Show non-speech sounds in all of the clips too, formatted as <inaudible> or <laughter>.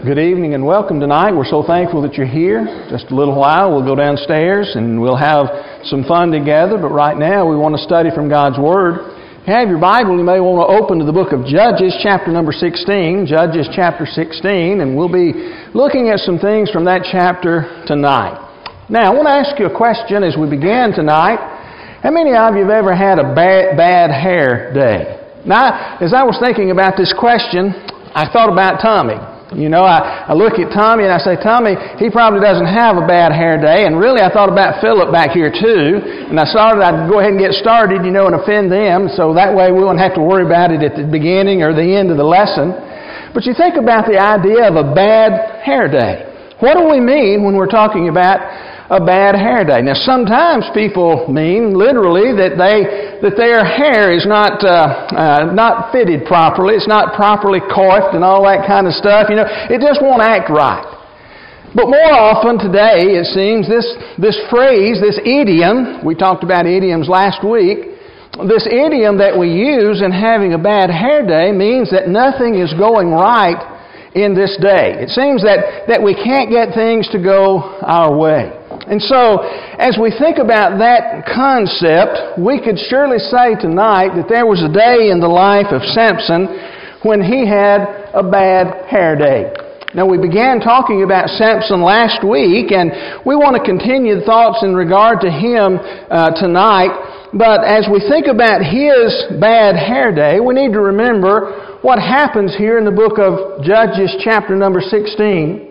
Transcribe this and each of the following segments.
Good evening and welcome tonight. We're so thankful that you're here. Just a little while, we'll go downstairs and we'll have some fun together. But right now, we want to study from God's Word. If you have your Bible, you may want to open to the book of Judges, chapter number 16. Judges, chapter 16, and we'll be looking at some things from that chapter tonight. Now, I want to ask you a question as we begin tonight. How many of you have ever had a bad, bad hair day? Now, as I was thinking about this question, I thought about Tommy. You know, I, I look at Tommy and I say, Tommy, he probably doesn't have a bad hair day. And really, I thought about Philip back here too. And I started, I'd go ahead and get started, you know, and offend them. So that way we wouldn't have to worry about it at the beginning or the end of the lesson. But you think about the idea of a bad hair day. What do we mean when we're talking about a bad hair day. Now, sometimes people mean literally that they that their hair is not uh, uh, not fitted properly. It's not properly coiffed and all that kind of stuff. You know, it just won't act right. But more often today, it seems this this phrase, this idiom, we talked about idioms last week. This idiom that we use in having a bad hair day means that nothing is going right in this day. It seems that, that we can't get things to go our way. And so, as we think about that concept, we could surely say tonight that there was a day in the life of Samson when he had a bad hair day. Now, we began talking about Samson last week, and we want to continue thoughts in regard to him uh, tonight. But as we think about his bad hair day, we need to remember what happens here in the book of Judges, chapter number 16.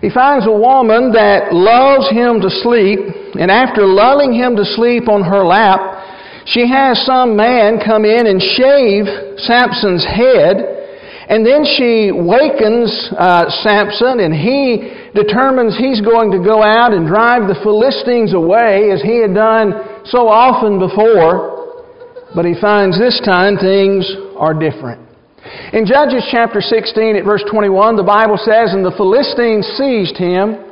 He finds a woman that lulls him to sleep, and after lulling him to sleep on her lap, she has some man come in and shave Samson's head, and then she wakens uh, Samson, and he determines he's going to go out and drive the Philistines away as he had done so often before. But he finds this time things are different. In Judges chapter 16 at verse 21, the Bible says, And the Philistines seized him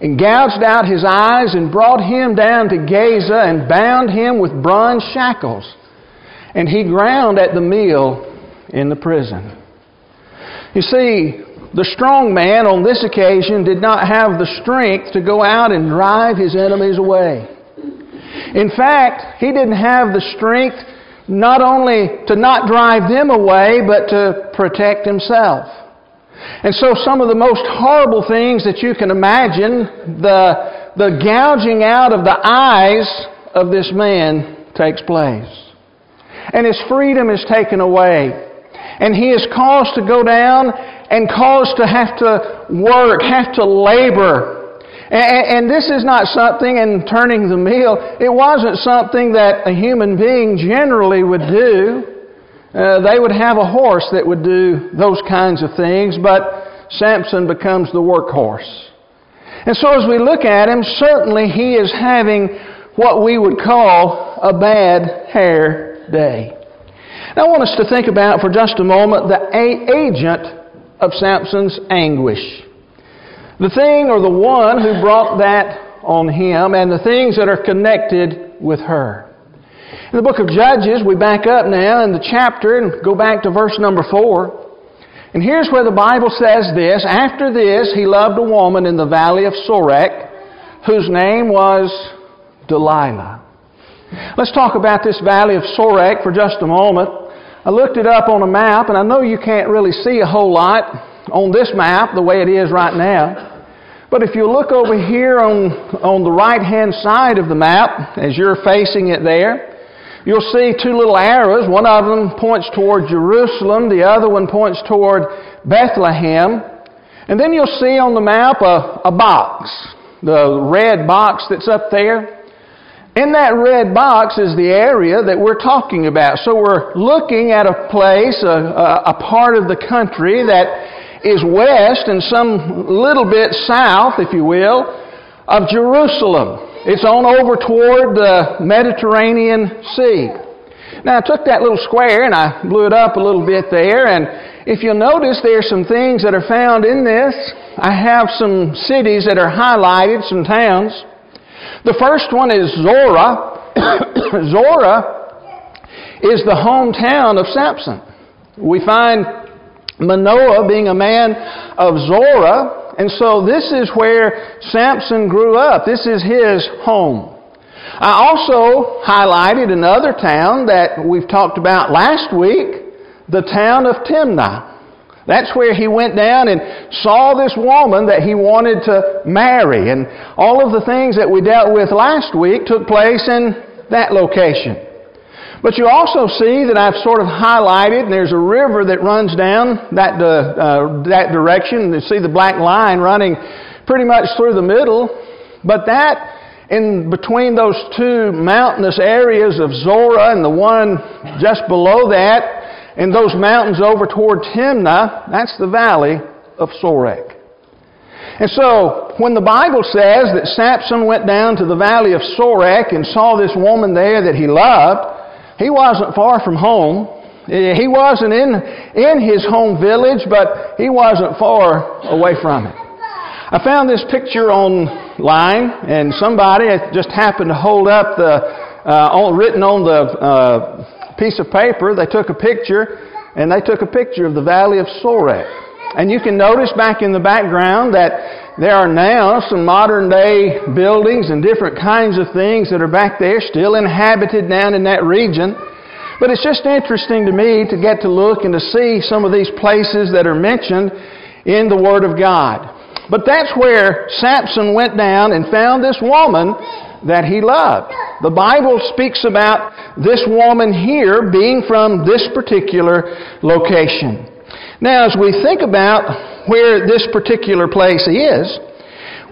and gouged out his eyes and brought him down to Gaza and bound him with bronze shackles. And he ground at the meal in the prison. You see, the strong man on this occasion did not have the strength to go out and drive his enemies away. In fact, he didn't have the strength not only to not drive them away, but to protect himself. And so some of the most horrible things that you can imagine, the, the gouging out of the eyes of this man takes place. And his freedom is taken away. And he is caused to go down and caused to have to work, have to labor and, and this is not something, in turning the meal, it wasn't something that a human being generally would do. Uh, they would have a horse that would do those kinds of things, but Samson becomes the workhorse. And so as we look at him, certainly he is having what we would call a bad hair day. Now I want us to think about for just a moment the agent of Samson's anguish. The thing or the one who brought that on him and the things that are connected with her. In the book of Judges, we back up now in the chapter and go back to verse number 4. And here's where the Bible says this After this, he loved a woman in the valley of Sorek, whose name was Delilah. Let's talk about this valley of Sorek for just a moment. I looked it up on a map, and I know you can't really see a whole lot on this map the way it is right now. But if you look over here on, on the right hand side of the map, as you're facing it there, you'll see two little arrows. One of them points toward Jerusalem, the other one points toward Bethlehem. And then you'll see on the map a, a box, the red box that's up there. In that red box is the area that we're talking about. So we're looking at a place, a, a, a part of the country that is west and some little bit south, if you will, of Jerusalem. It's on over toward the Mediterranean Sea. Now, I took that little square and I blew it up a little bit there, and if you'll notice, there are some things that are found in this. I have some cities that are highlighted, some towns. The first one is Zora. <coughs> Zora is the hometown of Samson. We find Manoah being a man of Zorah, and so this is where Samson grew up. This is his home. I also highlighted another town that we've talked about last week, the town of Timnah. That's where he went down and saw this woman that he wanted to marry. And all of the things that we dealt with last week took place in that location. But you also see that I've sort of highlighted, and there's a river that runs down that, uh, that direction. You see the black line running pretty much through the middle. But that, in between those two mountainous areas of Zora and the one just below that, and those mountains over toward Timnah, that's the valley of Sorek. And so, when the Bible says that Samson went down to the valley of Sorek and saw this woman there that he loved, he wasn't far from home. He wasn't in, in his home village, but he wasn't far away from it. I found this picture online, and somebody just happened to hold up the, uh, written on the uh, piece of paper, they took a picture, and they took a picture of the valley of Sorek. And you can notice back in the background that there are now some modern day buildings and different kinds of things that are back there, still inhabited down in that region. But it's just interesting to me to get to look and to see some of these places that are mentioned in the Word of God. But that's where Samson went down and found this woman that he loved. The Bible speaks about this woman here being from this particular location. Now, as we think about where this particular place is,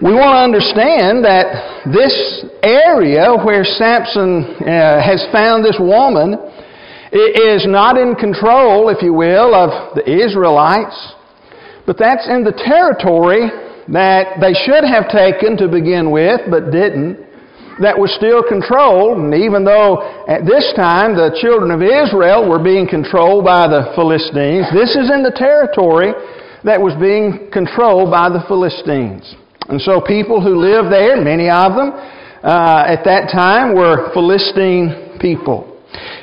we want to understand that this area where Samson uh, has found this woman is not in control, if you will, of the Israelites, but that's in the territory that they should have taken to begin with, but didn't that was still controlled, and even though at this time the children of Israel were being controlled by the Philistines, this is in the territory that was being controlled by the Philistines. And so people who lived there, many of them, uh, at that time were Philistine people.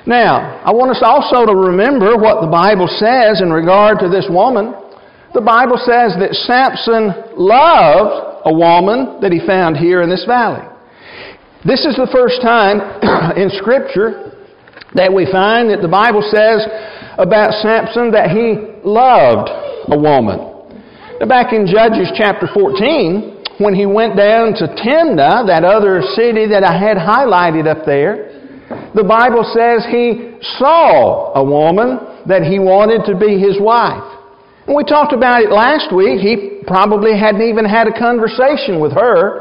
Now, I want us also to remember what the Bible says in regard to this woman. The Bible says that Samson loved a woman that he found here in this valley. This is the first time <clears throat> in Scripture that we find that the Bible says about Samson that he loved a woman. Now, back in Judges chapter 14, when he went down to Timnah, that other city that I had highlighted up there, the Bible says he saw a woman that he wanted to be his wife. And we talked about it last week. He probably hadn't even had a conversation with her.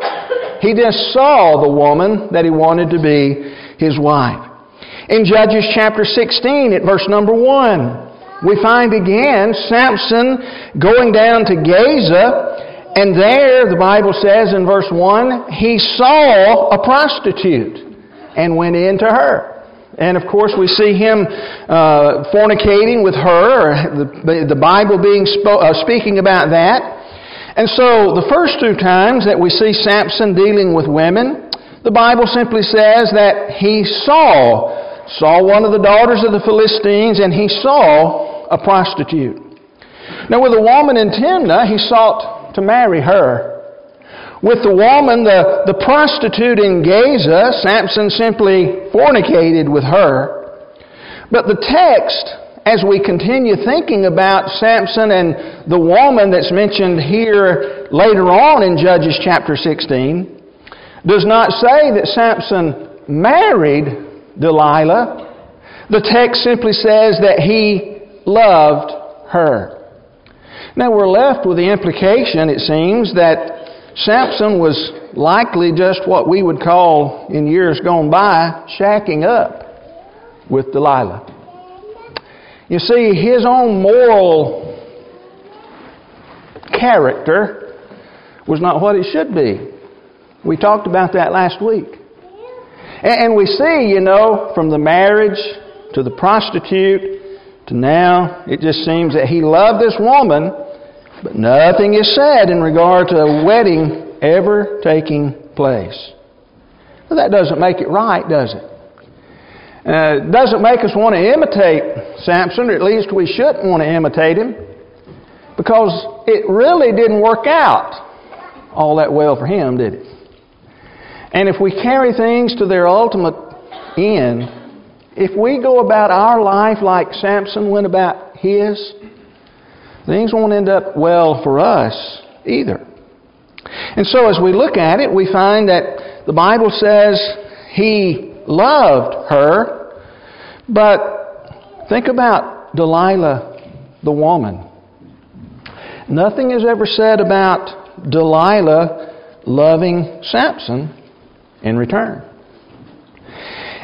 He just saw the woman that he wanted to be his wife. In Judges chapter 16, at verse number 1, we find again Samson going down to Gaza, and there, the Bible says in verse 1, he saw a prostitute and went into her. And of course, we see him uh, fornicating with her, the, the Bible being spo- uh, speaking about that. And so, the first two times that we see Samson dealing with women, the Bible simply says that he saw, saw one of the daughters of the Philistines, and he saw a prostitute. Now, with a woman in Timnah, he sought to marry her. With the woman, the, the prostitute in Gaza, Samson simply fornicated with her. But the text as we continue thinking about Samson and the woman that's mentioned here later on in Judges chapter 16, does not say that Samson married Delilah. The text simply says that he loved her. Now we're left with the implication, it seems, that Samson was likely just what we would call in years gone by shacking up with Delilah. You see, his own moral character was not what it should be. We talked about that last week. And we see, you know, from the marriage to the prostitute to now, it just seems that he loved this woman, but nothing is said in regard to a wedding ever taking place. Well, that doesn't make it right, does it? Uh, doesn't make us want to imitate Samson, or at least we shouldn't want to imitate him. Because it really didn't work out all that well for him, did it? And if we carry things to their ultimate end, if we go about our life like Samson went about his, things won't end up well for us either. And so as we look at it, we find that the Bible says he loved her, but think about Delilah, the woman. Nothing is ever said about Delilah loving Samson in return.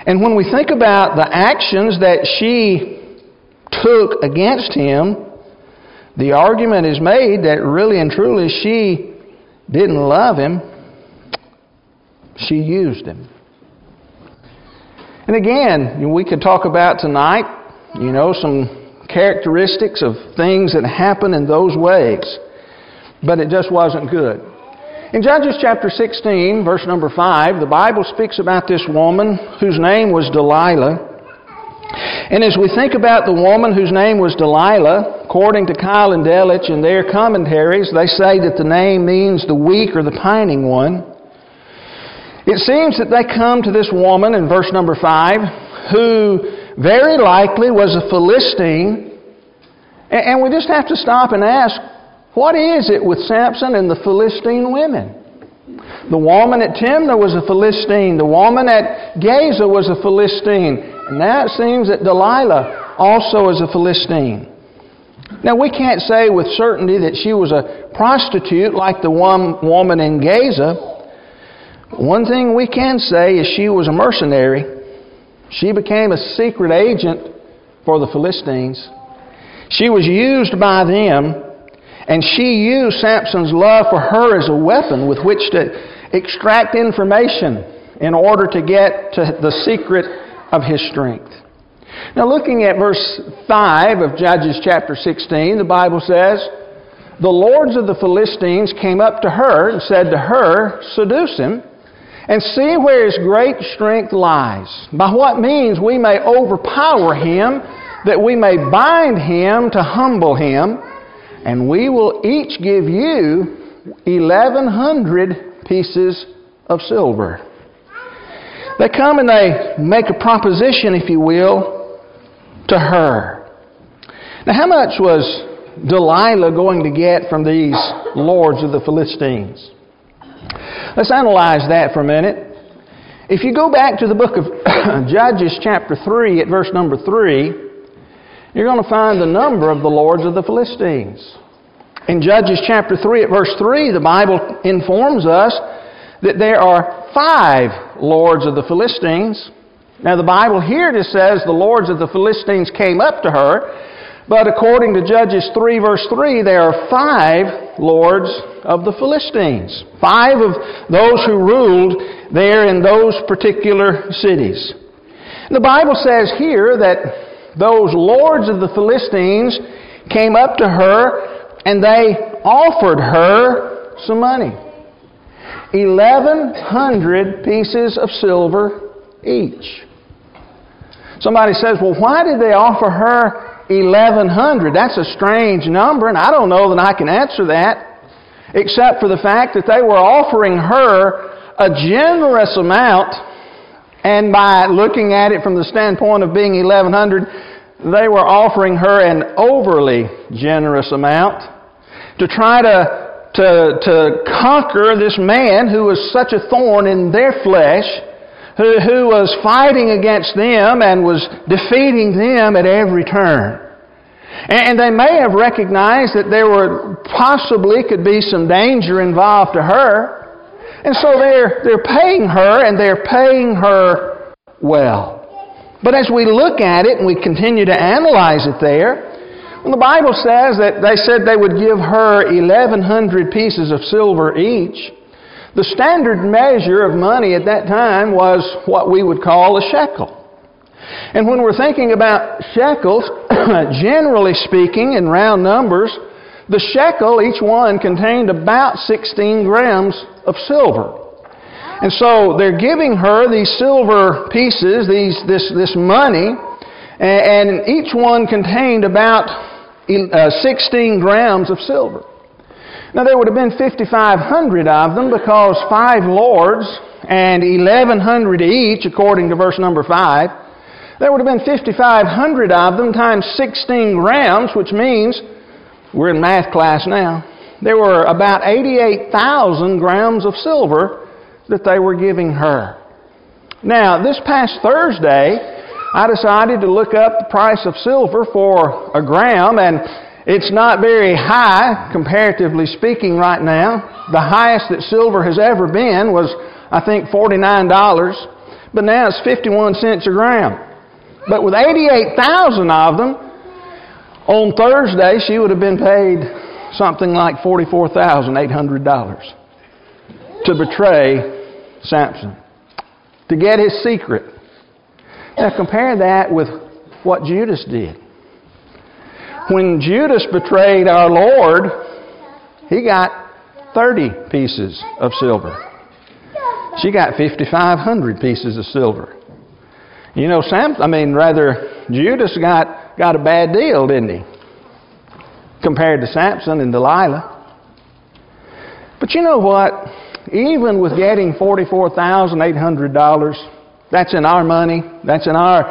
And when we think about the actions that she took against him, the argument is made that really and truly she didn't love him, she used him. And again, we could talk about tonight, you know, some characteristics of things that happen in those ways, but it just wasn't good. In Judges chapter 16, verse number 5, the Bible speaks about this woman whose name was Delilah. And as we think about the woman whose name was Delilah, according to Keil and Delitzsch in their commentaries, they say that the name means the weak or the pining one. It seems that they come to this woman in verse number 5 who very likely was a Philistine. And we just have to stop and ask what is it with Samson and the Philistine women? The woman at Timnah was a Philistine. The woman at Gaza was a Philistine. And now it seems that Delilah also is a Philistine. Now, we can't say with certainty that she was a prostitute like the one woman in Gaza. One thing we can say is she was a mercenary. She became a secret agent for the Philistines. She was used by them and she used Samson's love for her as a weapon with which to extract information in order to get to the secret of his strength. Now, looking at verse 5 of Judges chapter 16, the Bible says, The lords of the Philistines came up to her and said to her, Seduce him, and see where his great strength lies. By what means we may overpower him, that we may bind him to humble him and we will each give you 1,100 pieces of silver. They come and they make a proposition, if you will, to her. Now, how much was Delilah going to get from these lords of the Philistines? Let's analyze that for a minute. If you go back to the book of <coughs> Judges, chapter 3, at verse number 3, you're going to find the number of the lords of the Philistines. In Judges chapter 3 at verse 3, the Bible informs us that there are five lords of the Philistines. Now, the Bible here just says the lords of the Philistines came up to her, but according to Judges 3 verse 3, there are five lords of the Philistines. Five of those who ruled there in those particular cities. The Bible says here that those lords of the Philistines came up to her and they offered her some money. 1,100 pieces of silver each. Somebody says, well, why did they offer her 1,100? That's a strange number, and I don't know that I can answer that, except for the fact that they were offering her a generous amount and by looking at it from the standpoint of being 1100, they were offering her an overly generous amount to try to, to, to conquer this man who was such a thorn in their flesh, who, who was fighting against them and was defeating them at every turn. And they may have recognized that there were possibly could be some danger involved to her. And so they're, they're paying her, and they're paying her well. But as we look at it and we continue to analyze it there, when the Bible says that they said they would give her 1,100 pieces of silver each, the standard measure of money at that time was what we would call a shekel. And when we're thinking about shekels, <clears throat> generally speaking, in round numbers, the shekel, each one, contained about 16 grams of silver. And so they're giving her these silver pieces, these, this, this money, and, and each one contained about uh, 16 grams of silver. Now there would have been 5,500 of them because five lords and 1,100 each, according to verse number 5. There would have been 5,500 of them times 16 grams, which means, we're in math class now, there were about 88,000 grams of silver that they were giving her. Now, this past Thursday, I decided to look up the price of silver for a gram, and it's not very high, comparatively speaking, right now. The highest that silver has ever been was, I think, $49, but now it's 51 cents a gram. But with 88,000 of them, on Thursday, she would have been paid something like $44,800 to betray Samson, to get his secret. Now compare that with what Judas did. When Judas betrayed our Lord, he got 30 pieces of silver. She got 5,500 pieces of silver. You know, Sam, I mean, rather, Judas got, got a bad deal, didn't he? Compared to Samson and Delilah. But you know what? Even with getting $44,800, that's in our money, that's in our,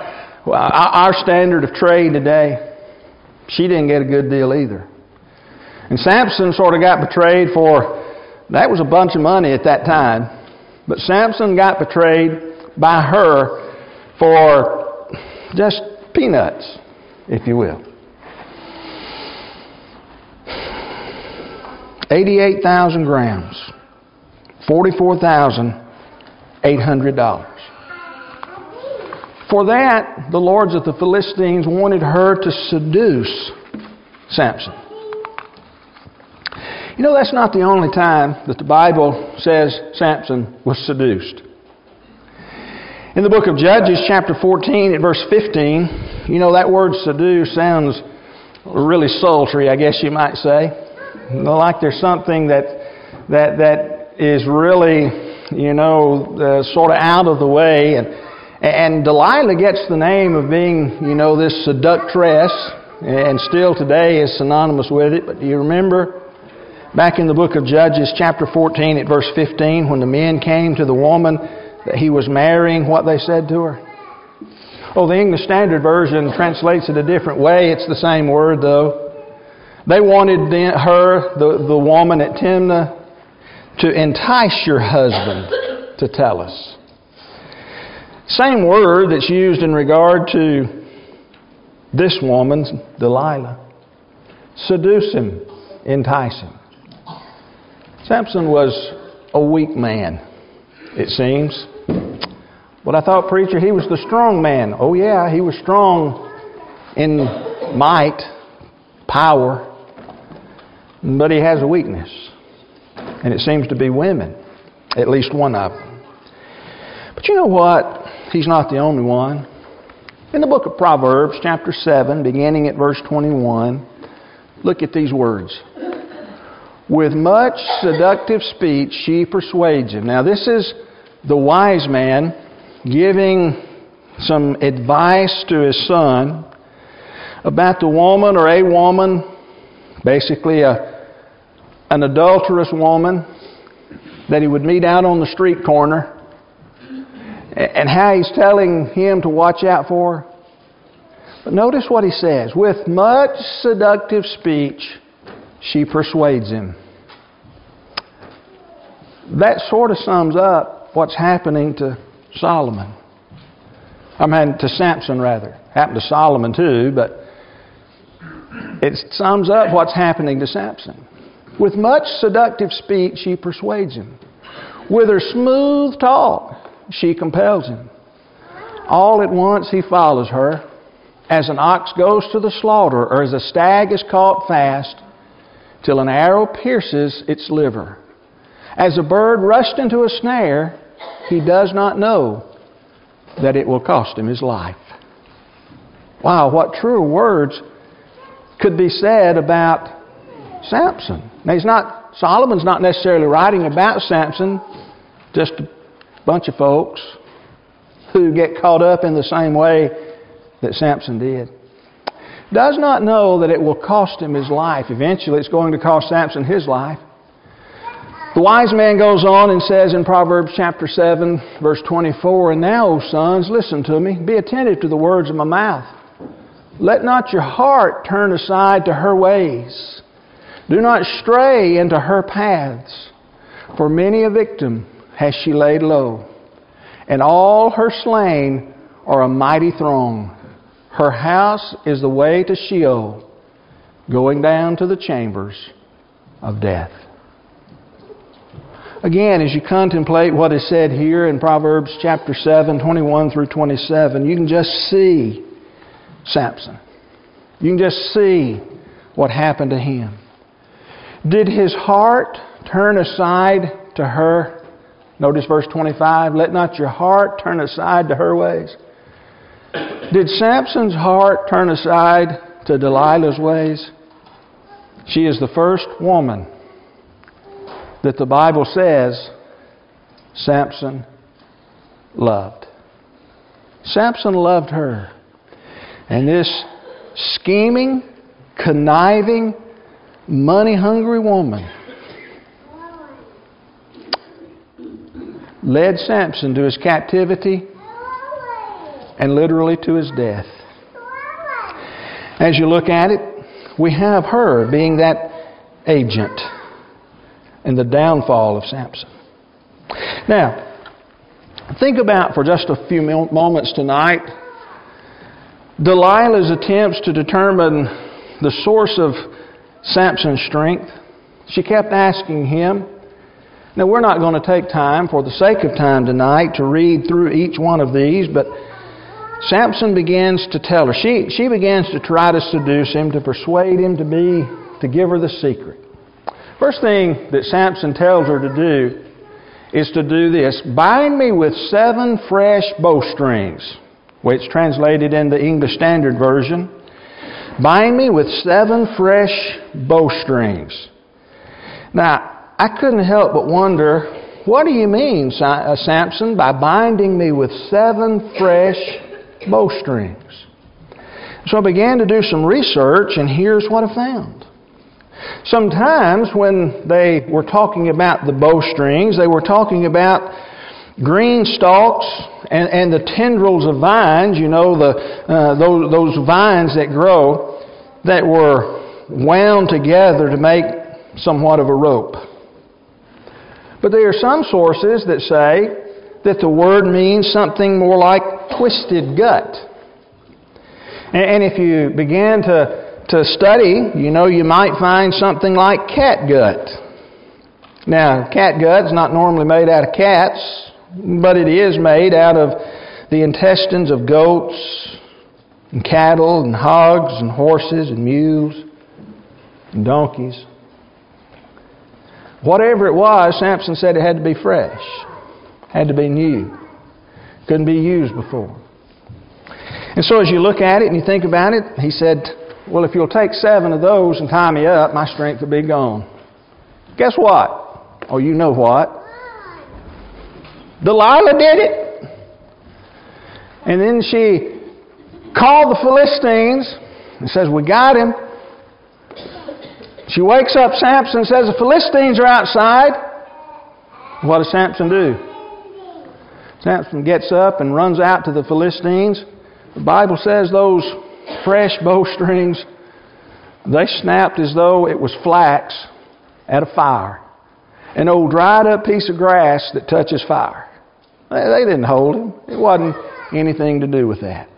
our standard of trade today. She didn't get a good deal either. And Samson sort of got betrayed for, that was a bunch of money at that time. But Samson got betrayed by her for just peanuts, if you will. 88,000 grams, $44,800. For that, the lords of the Philistines wanted her to seduce Samson. You know, that's not the only time that the Bible says Samson was seduced. In the book of Judges, chapter 14, at verse 15, you know, that word seduce sounds really sultry, I guess you might say. Like there's something that, that, that is really, you know, uh, sort of out of the way. And, and Delilah gets the name of being, you know, this seductress, and still today is synonymous with it. But do you remember back in the book of Judges, chapter 14, at verse 15, when the men came to the woman that he was marrying, what they said to her? Oh, the English Standard Version translates it a different way. It's the same word, though. They wanted her, the, the woman at Timnah, to entice your husband to tell us. Same word that's used in regard to this woman, Delilah. Seduce him, entice him. Samson was a weak man, it seems. But I thought, preacher, he was the strong man. Oh, yeah, he was strong in might, power, but he has a weakness. And it seems to be women, at least one of them. But you know what? He's not the only one. In the book of Proverbs, chapter 7, beginning at verse 21, look at these words. With much seductive speech she persuades him. Now, this is the wise man giving some advice to his son about the woman or a woman, basically a, an adulterous woman that he would meet out on the street corner and how he's telling him to watch out for her. But notice what he says. With much seductive speech, she persuades him. That sort of sums up what's happening to Solomon. I mean, to Samson, rather. Happened to Solomon too, but it sums up what's happening to Samson. With much seductive speech, she persuades him. With her smooth talk, she compels him. All at once he follows her, as an ox goes to the slaughter, or as a stag is caught fast, till an arrow pierces its liver. As a bird rushed into a snare, he does not know that it will cost him his life. Wow, what truer words could be said about Samson? Now, he's not, Solomon's not necessarily writing about Samson, just a bunch of folks who get caught up in the same way that Samson did. does not know that it will cost him his life. Eventually, it's going to cost Samson his life. The wise man goes on and says in Proverbs chapter 7, verse 24, And now, O sons, listen to me. Be attentive to the words of my mouth. Let not your heart turn aside to her ways. Do not stray into her paths. For many a victim has she laid low, and all her slain are a mighty throng. Her house is the way to Sheol, going down to the chambers of death. Again, as you contemplate what is said here in Proverbs chapter 7, 21 through 27, you can just see Samson. You can just see what happened to him. Did his heart turn aside to her? Notice verse 25 let not your heart turn aside to her ways. Did Samson's heart turn aside to Delilah's ways? She is the first woman that the Bible says Samson loved. Samson loved her. And this scheming, conniving, money hungry woman led Samson to his captivity and literally to his death. As you look at it, we have her being that agent in the downfall of Samson. Now, think about for just a few moments tonight Delilah's attempts to determine the source of Samson's strength. She kept asking him. Now, we're not going to take time for the sake of time tonight to read through each one of these, but Samson begins to tell her. She, she begins to try to seduce him, to persuade him to be, to give her the secret. First thing that Samson tells her to do is to do this bind me with seven fresh bowstrings, which translated in the English Standard Version. Bind me with seven fresh bowstrings. Now, I couldn't help but wonder what do you mean, uh, Samson, by binding me with seven fresh bowstrings? So I began to do some research, and here's what I found. Sometimes when they were talking about the bowstrings, they were talking about green stalks and, and the tendrils of vines, you know, the, uh, those, those vines that grow that were wound together to make somewhat of a rope. But there are some sources that say that the word means something more like twisted gut. And, and if you begin to to study, you know, you might find something like cat gut. Now, cat gut is not normally made out of cats, but it is made out of the intestines of goats and cattle and hogs and horses and mules and donkeys. Whatever it was, Samson said it had to be fresh, had to be new, couldn't be used before. And so, as you look at it and you think about it, he said, well, if you'll take seven of those and tie me up, my strength will be gone. Guess what? Oh, you know what? Delilah did it. And then she called the Philistines and says, We got him. She wakes up Samson and says, The Philistines are outside. What does Samson do? Samson gets up and runs out to the Philistines. The Bible says those fresh bowstrings, they snapped as though it was flax at a fire. An old dried up piece of grass that touches fire. They didn't hold him. It wasn't anything to do with that.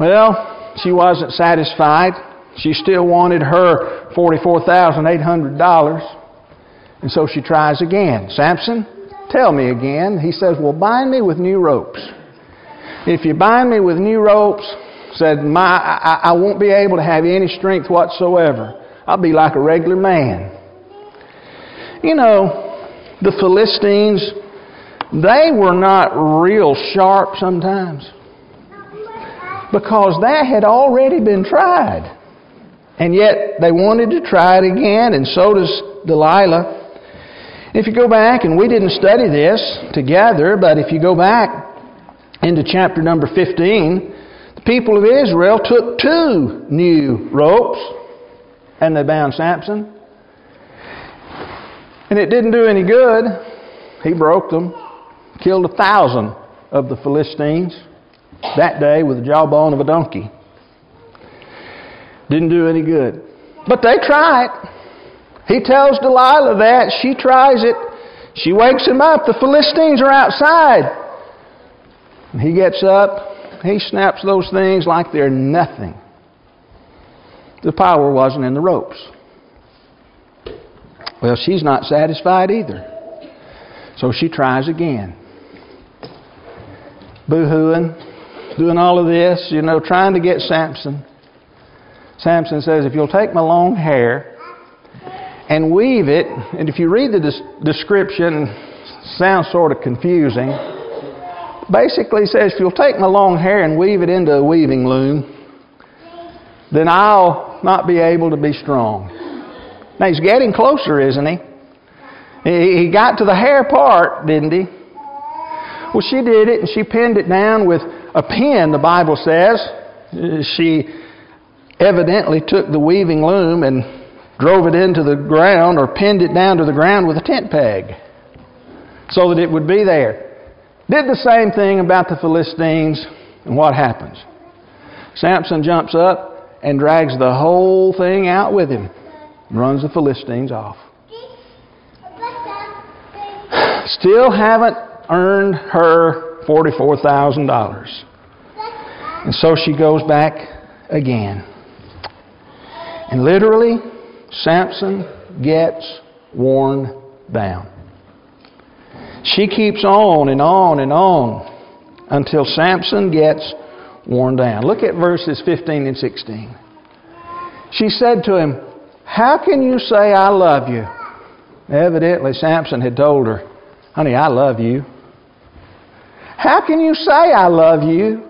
Well, she wasn't satisfied. She still wanted her $44,800. And so she tries again. Samson, tell me again. He says, Well, bind me with new ropes. If you bind me with new ropes, said, My, I, I won't be able to have any strength whatsoever. I'll be like a regular man. You know, the Philistines, they were not real sharp sometimes because that had already been tried. And yet they wanted to try it again, and so does Delilah. If you go back, and we didn't study this together, but if you go back into chapter number 15, the people of Israel took two new ropes and they bound Samson. And it didn't do any good. He broke them, killed a thousand of the Philistines that day with the jawbone of a donkey. Didn't do any good. But they it. He tells Delilah that. She tries it. She wakes him up. The Philistines are outside. And he gets up. He snaps those things like they're nothing. The power wasn't in the ropes. Well, she's not satisfied either. So she tries again. Boo hooing, doing all of this, you know, trying to get Samson. Samson says, If you'll take my long hair and weave it, and if you read the description, sounds sort of confusing. Basically, says, If you'll take my long hair and weave it into a weaving loom, then I'll not be able to be strong. Now he's getting closer, isn't he? He got to the hair part, didn't he? Well, she did it and she pinned it down with a pin, the Bible says. She evidently took the weaving loom and drove it into the ground or pinned it down to the ground with a tent peg so that it would be there. Did the same thing about the Philistines, and what happens? Samson jumps up and drags the whole thing out with him runs the Philistines off. Still haven't earned her $44,000. And so she goes back again. And literally, Samson gets worn down. She keeps on and on and on until Samson gets worn down. Look at verses 15 and 16. She said to him, how can you say, I love you? Evidently, Samson had told her, Honey, I love you. How can you say, I love you,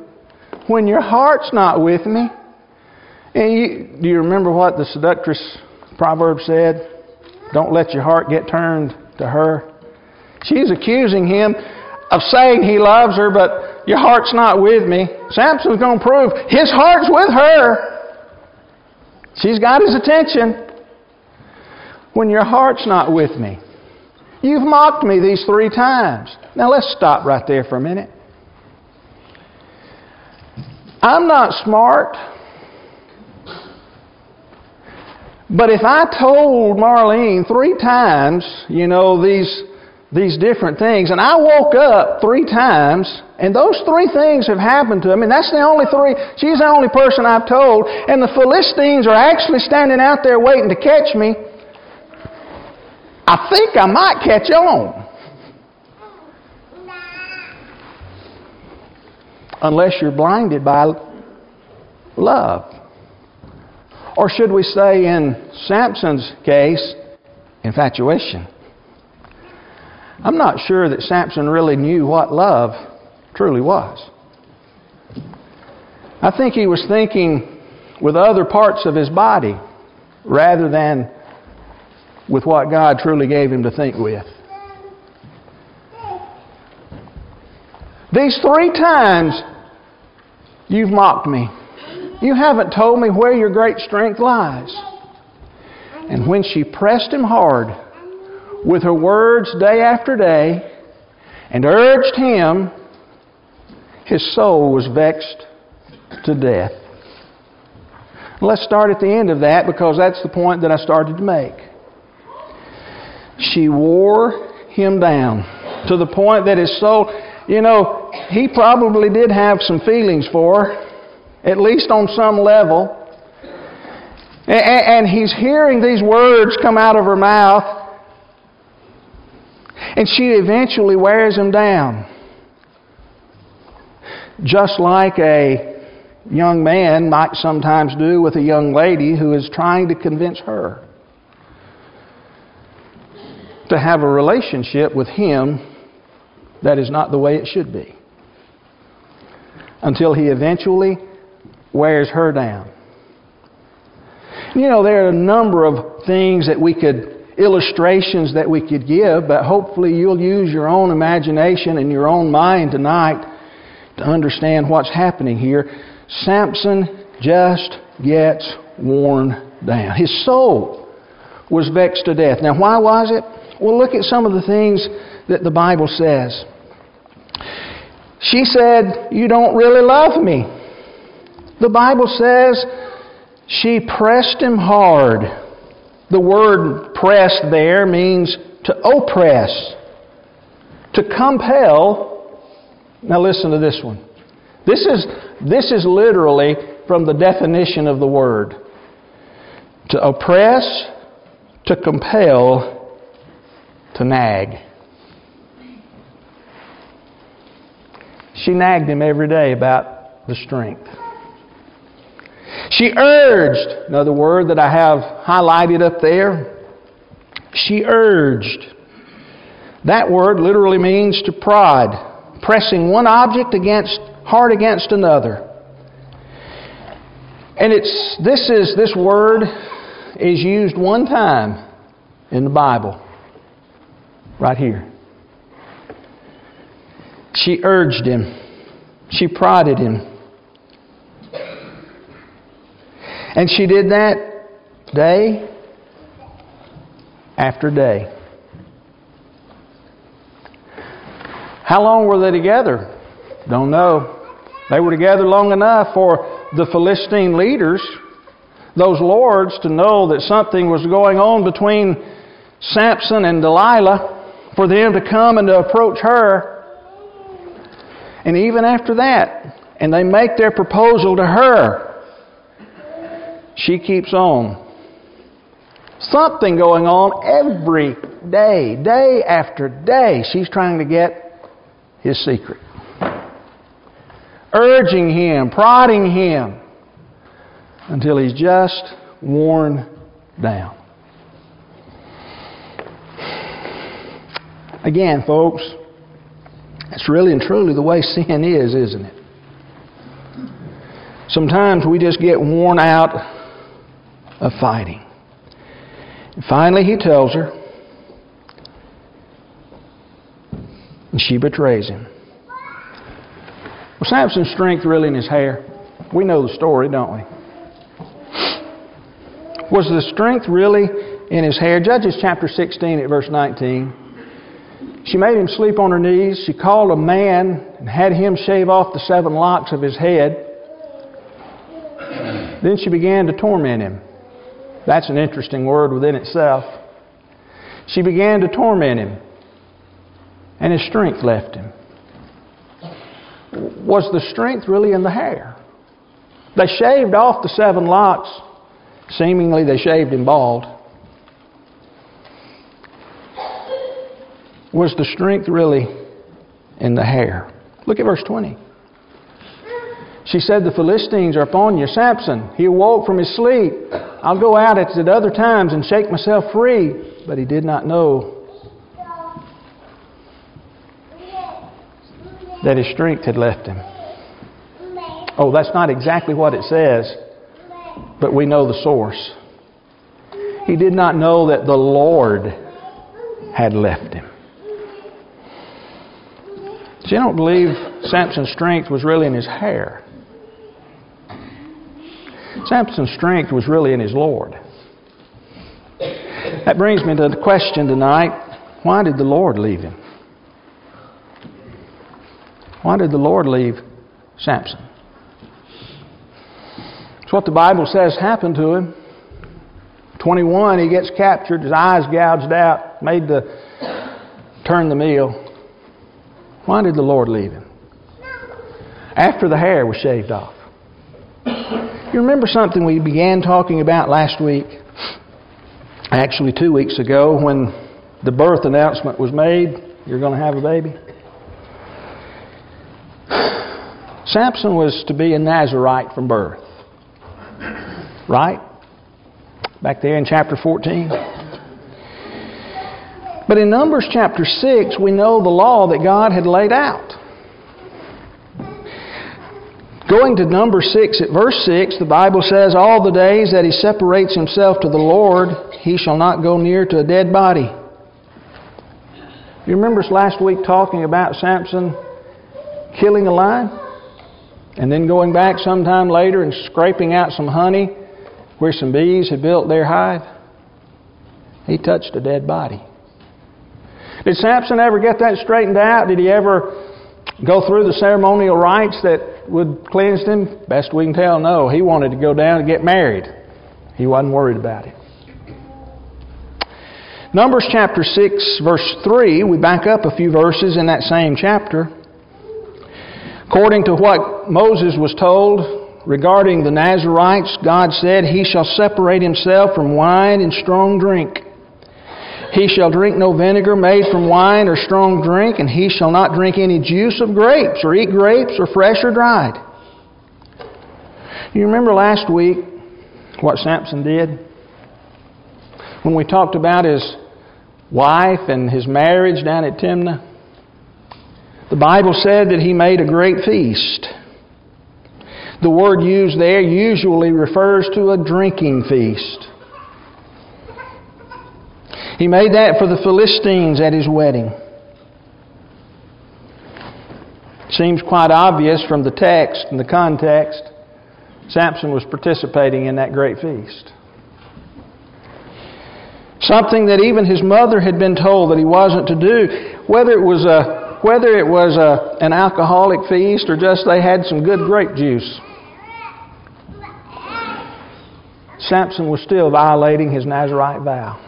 when your heart's not with me? And you, do you remember what the seductress proverb said? Don't let your heart get turned to her. She's accusing him of saying he loves her, but your heart's not with me. Samson's going to prove his heart's with her. She's got his attention when your heart's not with me. You've mocked me these three times. Now let's stop right there for a minute. I'm not smart. But if I told Marlene three times, you know, these, these different things, and I woke up three times, and those three things have happened to me, and that's the only three, she's the only person I've told, and the Philistines are actually standing out there waiting to catch me, I think I might catch on. Unless you're blinded by love. Or should we say, in Samson's case, infatuation? I'm not sure that Samson really knew what love truly was. I think he was thinking with other parts of his body rather than with what God truly gave him to think with. These three times you've mocked me. You haven't told me where your great strength lies. And when she pressed him hard with her words day after day and urged him, his soul was vexed to death. Let's start at the end of that because that's the point that I started to make. She wore him down to the point that his soul, you know, he probably did have some feelings for her, at least on some level. And he's hearing these words come out of her mouth, and she eventually wears him down. Just like a young man might sometimes do with a young lady who is trying to convince her to have a relationship with Him that is not the way it should be. Until He eventually wears her down. You know, there are a number of things that we could, illustrations that we could give, but hopefully you'll use your own imagination and your own mind tonight to understand what's happening here. Samson just gets worn down. His soul was vexed to death. Now, why was it? Well, look at some of the things that the Bible says. She said, You don't really love me. The Bible says she pressed him hard. The word pressed there means to oppress, to compel. Now listen to this one. This is, this is literally from the definition of the word. To oppress, to compel, to nag. She nagged him every day about the strength. She urged, another word that I have highlighted up there. She urged. That word literally means to prod, pressing one object against hard against another. And it's this is this word is used one time in the Bible. Right here. She urged him. She prodded him. And she did that day after day. How long were they together? Don't know. They were together long enough for the Philistine leaders, those lords, to know that something was going on between Samson and Delilah for them to come and to approach her. And even after that, and they make their proposal to her, she keeps on. Something going on every day, day after day. She's trying to get his secret. Urging him, prodding him, until he's just worn down. Again, folks, that's really and truly the way sin is, isn't it? Sometimes we just get worn out of fighting. And finally, he tells her, and she betrays him. Was Samson's strength really in his hair? We know the story, don't we? Was the strength really in his hair? Judges chapter 16 at verse 19. She made him sleep on her knees. She called a man and had him shave off the seven locks of his head. Then she began to torment him. That's an interesting word within itself. She began to torment him, and his strength left him. Was the strength really in the hair? They shaved off the seven locks. Seemingly, they shaved him bald. Was the strength really in the hair? Look at verse 20. She said, The Philistines are upon you. Samson, he awoke from his sleep. I'll go out at other times and shake myself free. But he did not know that his strength had left him. Oh, that's not exactly what it says, but we know the source. He did not know that the Lord had left him. See, I don't believe Samson's strength was really in his hair. Samson's strength was really in his Lord. That brings me to the question tonight why did the Lord leave him? Why did the Lord leave Samson? It's what the Bible says happened to him. 21, he gets captured, his eyes gouged out, made to turn the meal. Why did the Lord leave him? After the hair was shaved off. You remember something we began talking about last week? Actually, two weeks ago, when the birth announcement was made you're going to have a baby. Samson was to be a Nazarite from birth. Right? Back there in chapter 14. But in Numbers chapter 6, we know the law that God had laid out. Going to number 6 at verse 6, the Bible says, All the days that he separates himself to the Lord, he shall not go near to a dead body. You remember us last week talking about Samson killing a lion? and then going back sometime later and scraping out some honey where some bees had built their hive, he touched a dead body. Did Samson ever get that straightened out? Did he ever go through the ceremonial rites that would cleanse him? Best we can tell, no. He wanted to go down and get married. He wasn't worried about it. Numbers chapter 6, verse 3, we back up a few verses in that same chapter. According to what Moses was told regarding the Nazarites, God said, He shall separate himself from wine and strong drink. He shall drink no vinegar made from wine or strong drink, and he shall not drink any juice of grapes, or eat grapes, or fresh or dried. You remember last week what Samson did? When we talked about his wife and his marriage down at Timnah? The Bible said that he made a great feast. The word used there usually refers to a drinking feast. He made that for the Philistines at his wedding. Seems quite obvious from the text and the context. Samson was participating in that great feast. Something that even his mother had been told that he wasn't to do. Whether it was a whether it was a, an alcoholic feast or just they had some good grape juice. Samson was still violating his Nazarite vow.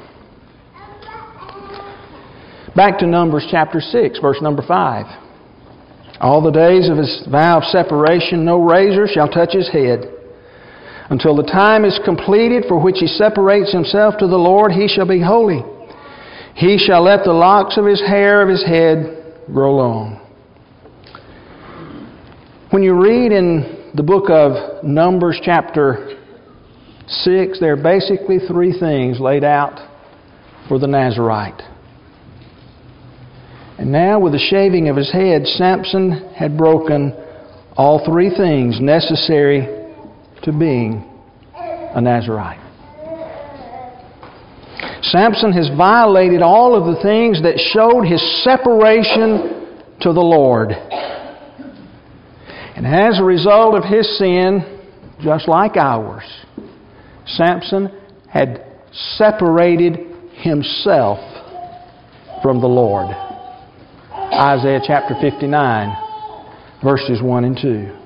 Back to Numbers chapter 6, verse number 5. All the days of his vow of separation, no razor shall touch his head. Until the time is completed for which he separates himself to the Lord, he shall be holy. He shall let the locks of his hair of his head grow long. When you read in the book of Numbers, chapter 6, there are basically three things laid out for the Nazarite. And now, with the shaving of his head, Samson had broken all three things necessary to being a Nazarite. Samson has violated all of the things that showed his separation to the Lord. And as a result of his sin, just like ours, Samson had separated himself from the Lord. Isaiah chapter 59, verses 1 and 2.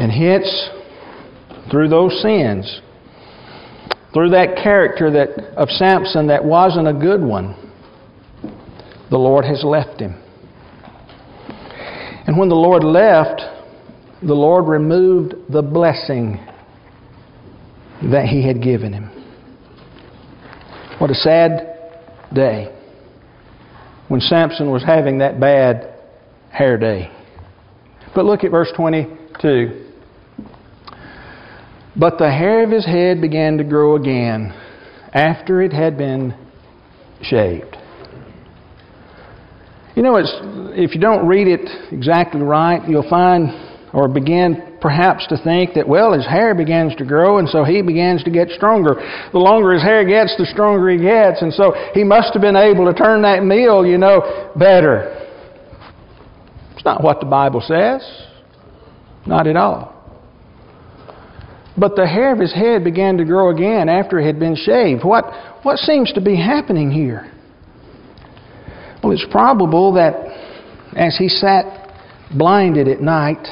And hence, through those sins, through that character that, of Samson that wasn't a good one, the Lord has left him. And when the Lord left, the Lord removed the blessing that he had given him. What a sad day when Samson was having that bad hair day. But look at verse 22. But the hair of his head began to grow again after it had been shaved. You know, it's, if you don't read it exactly right, you'll find or begin perhaps to think that, well, his hair begins to grow and so he begins to get stronger. The longer his hair gets, the stronger he gets. And so he must have been able to turn that meal, you know, better. It's not what the Bible says. Not at all. But the hair of his head began to grow again after it had been shaved. What, what seems to be happening here? Well, it's probable that as he sat blinded at night,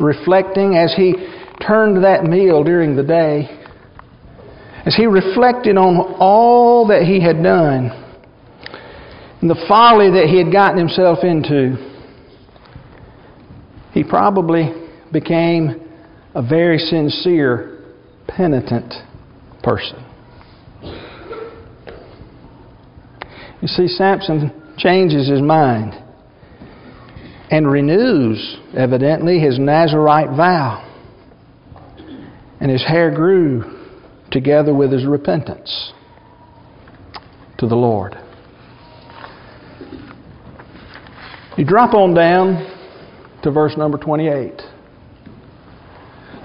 reflecting, as he turned that meal during the day, as he reflected on all that he had done and the folly that he had gotten himself into, he probably became a very sincere, penitent person. You see, Samson changes his mind and renews, evidently, his Nazarite vow. And his hair grew together with his repentance to the Lord. You drop on down to verse number 28.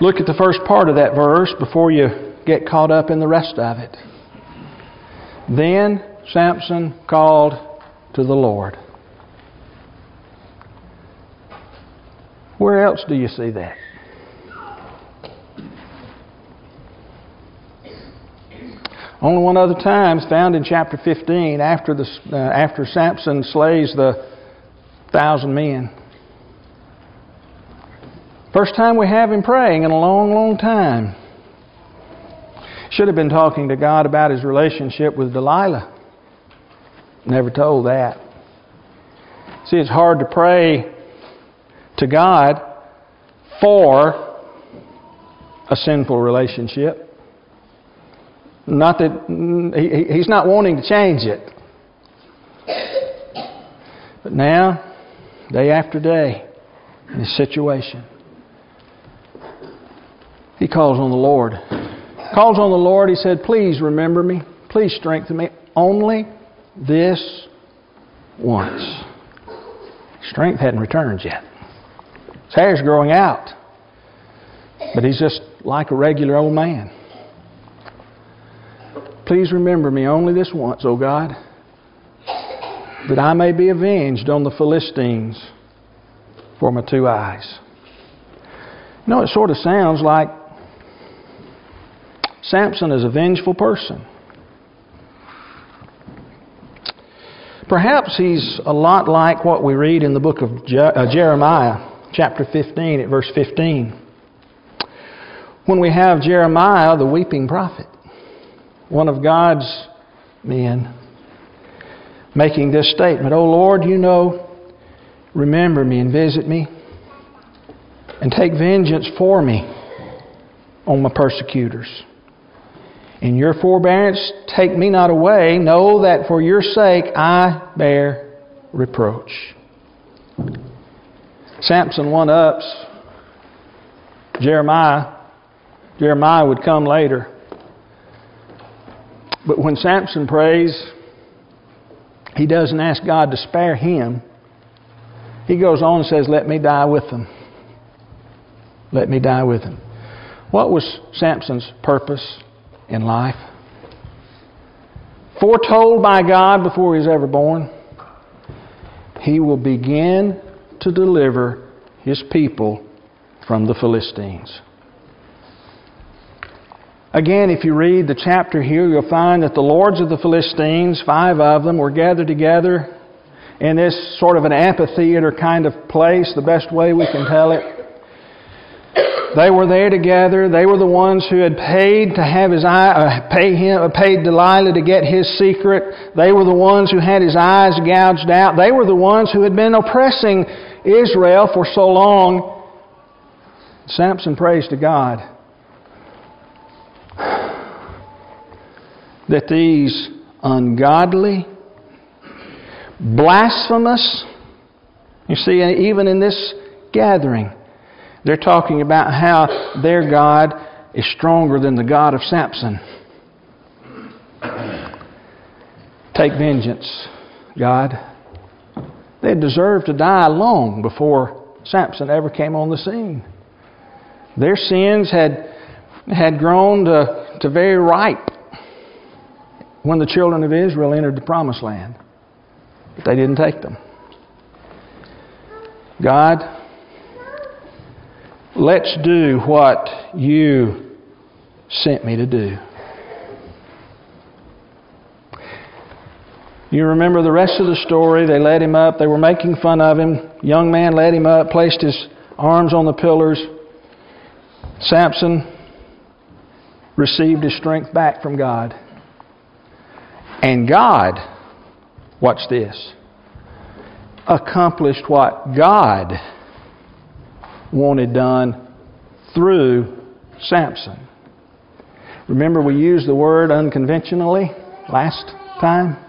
Look at the first part of that verse before you get caught up in the rest of it. Then Samson called to the Lord. Where else do you see that? Only one other time is found in chapter 15 after, the, uh, after Samson slays the thousand men. First time we have him praying in a long, long time. Should have been talking to God about his relationship with Delilah. Never told that. See, it's hard to pray to God for a sinful relationship. Not that he, he's not wanting to change it. But now, day after day, in this situation, he calls on the Lord. Calls on the Lord. He said, Please remember me. Please strengthen me. Only this once. Strength hadn't returned yet. His hair's growing out. But he's just like a regular old man. Please remember me only this once, O God, that I may be avenged on the Philistines for my two eyes. You know, it sort of sounds like Samson is a vengeful person. Perhaps he's a lot like what we read in the book of uh, Jeremiah, chapter 15, at verse 15. When we have Jeremiah, the weeping prophet one of God's men, making this statement Oh Lord, you know, remember me and visit me, and take vengeance for me on my persecutors. In your forbearance, take me not away. Know that for your sake I bear reproach. Samson one ups Jeremiah. Jeremiah would come later. But when Samson prays, he doesn't ask God to spare him. He goes on and says, Let me die with them. Let me die with them. What was Samson's purpose in life? Foretold by God before he was ever born, he will begin to deliver his people from the Philistines. Again, if you read the chapter here, you'll find that the lords of the Philistines, five of them, were gathered together in this sort of an amphitheater kind of place, the best way we can tell it. They were there together. They were the ones who had paid to have his eye, uh, pay him, uh, paid Delilah to get his secret. They were the ones who had his eyes gouged out. They were the ones who had been oppressing Israel for so long. Samson prays to God that these ungodly, blasphemous, you see, even in this gathering, they're talking about how their God is stronger than the God of Samson. Take vengeance, God. They deserved to die long before Samson ever came on the scene. Their sins had, had grown to, to very ripe when the children of Israel entered the promised land. But they didn't take them. God, let's do what you sent me to do. You remember the rest of the story. They led him up. They were making fun of him. Young man led him up, placed his arms on the pillars. Samson received his strength back from God. And God, watch this, accomplished what God wanted done through Samson. Remember, we used the word unconventionally last time?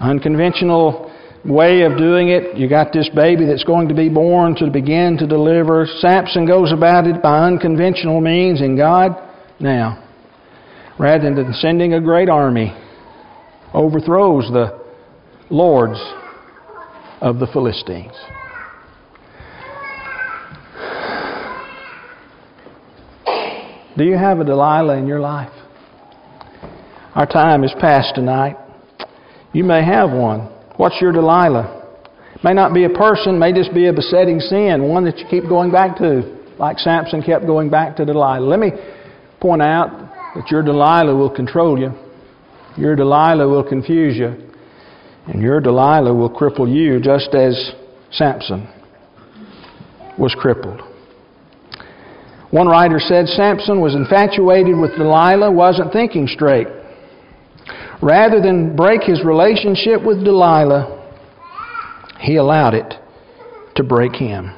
Unconventional way of doing it. You got this baby that's going to be born to begin to deliver. Samson goes about it by unconventional means, and God, now, rather than sending a great army, overthrows the lords of the Philistines. Do you have a Delilah in your life? Our time is past tonight. You may have one. What's your Delilah? May not be a person, may just be a besetting sin, one that you keep going back to, like Samson kept going back to Delilah. Let me point out that your Delilah will control you, your Delilah will confuse you, and your Delilah will cripple you just as Samson was crippled. One writer said Samson was infatuated with Delilah, wasn't thinking straight. Rather than break his relationship with Delilah, he allowed it to break him.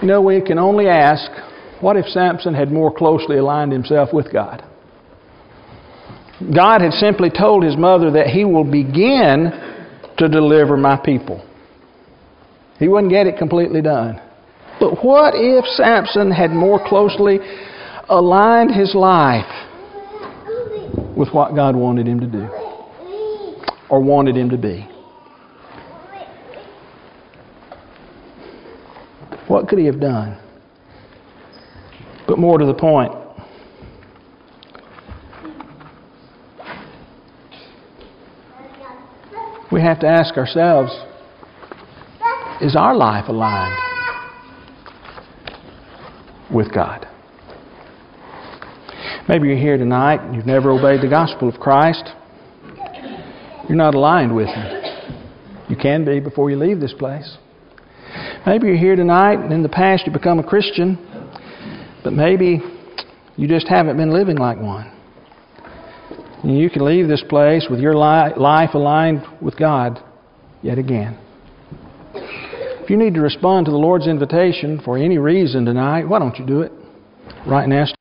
You know, we can only ask what if Samson had more closely aligned himself with God? God had simply told his mother that he will begin to deliver my people. He wouldn't get it completely done. But what if Samson had more closely aligned his life with what God wanted him to do or wanted him to be? What could he have done? But more to the point, we have to ask ourselves is our life aligned with God? Maybe you're here tonight and you've never obeyed the gospel of Christ. You're not aligned with Him. You can be before you leave this place. Maybe you're here tonight and in the past you become a Christian, but maybe you just haven't been living like one. And you can leave this place with your life aligned with God yet again. If you need to respond to the Lord's invitation for any reason tonight, why don't you do it right now?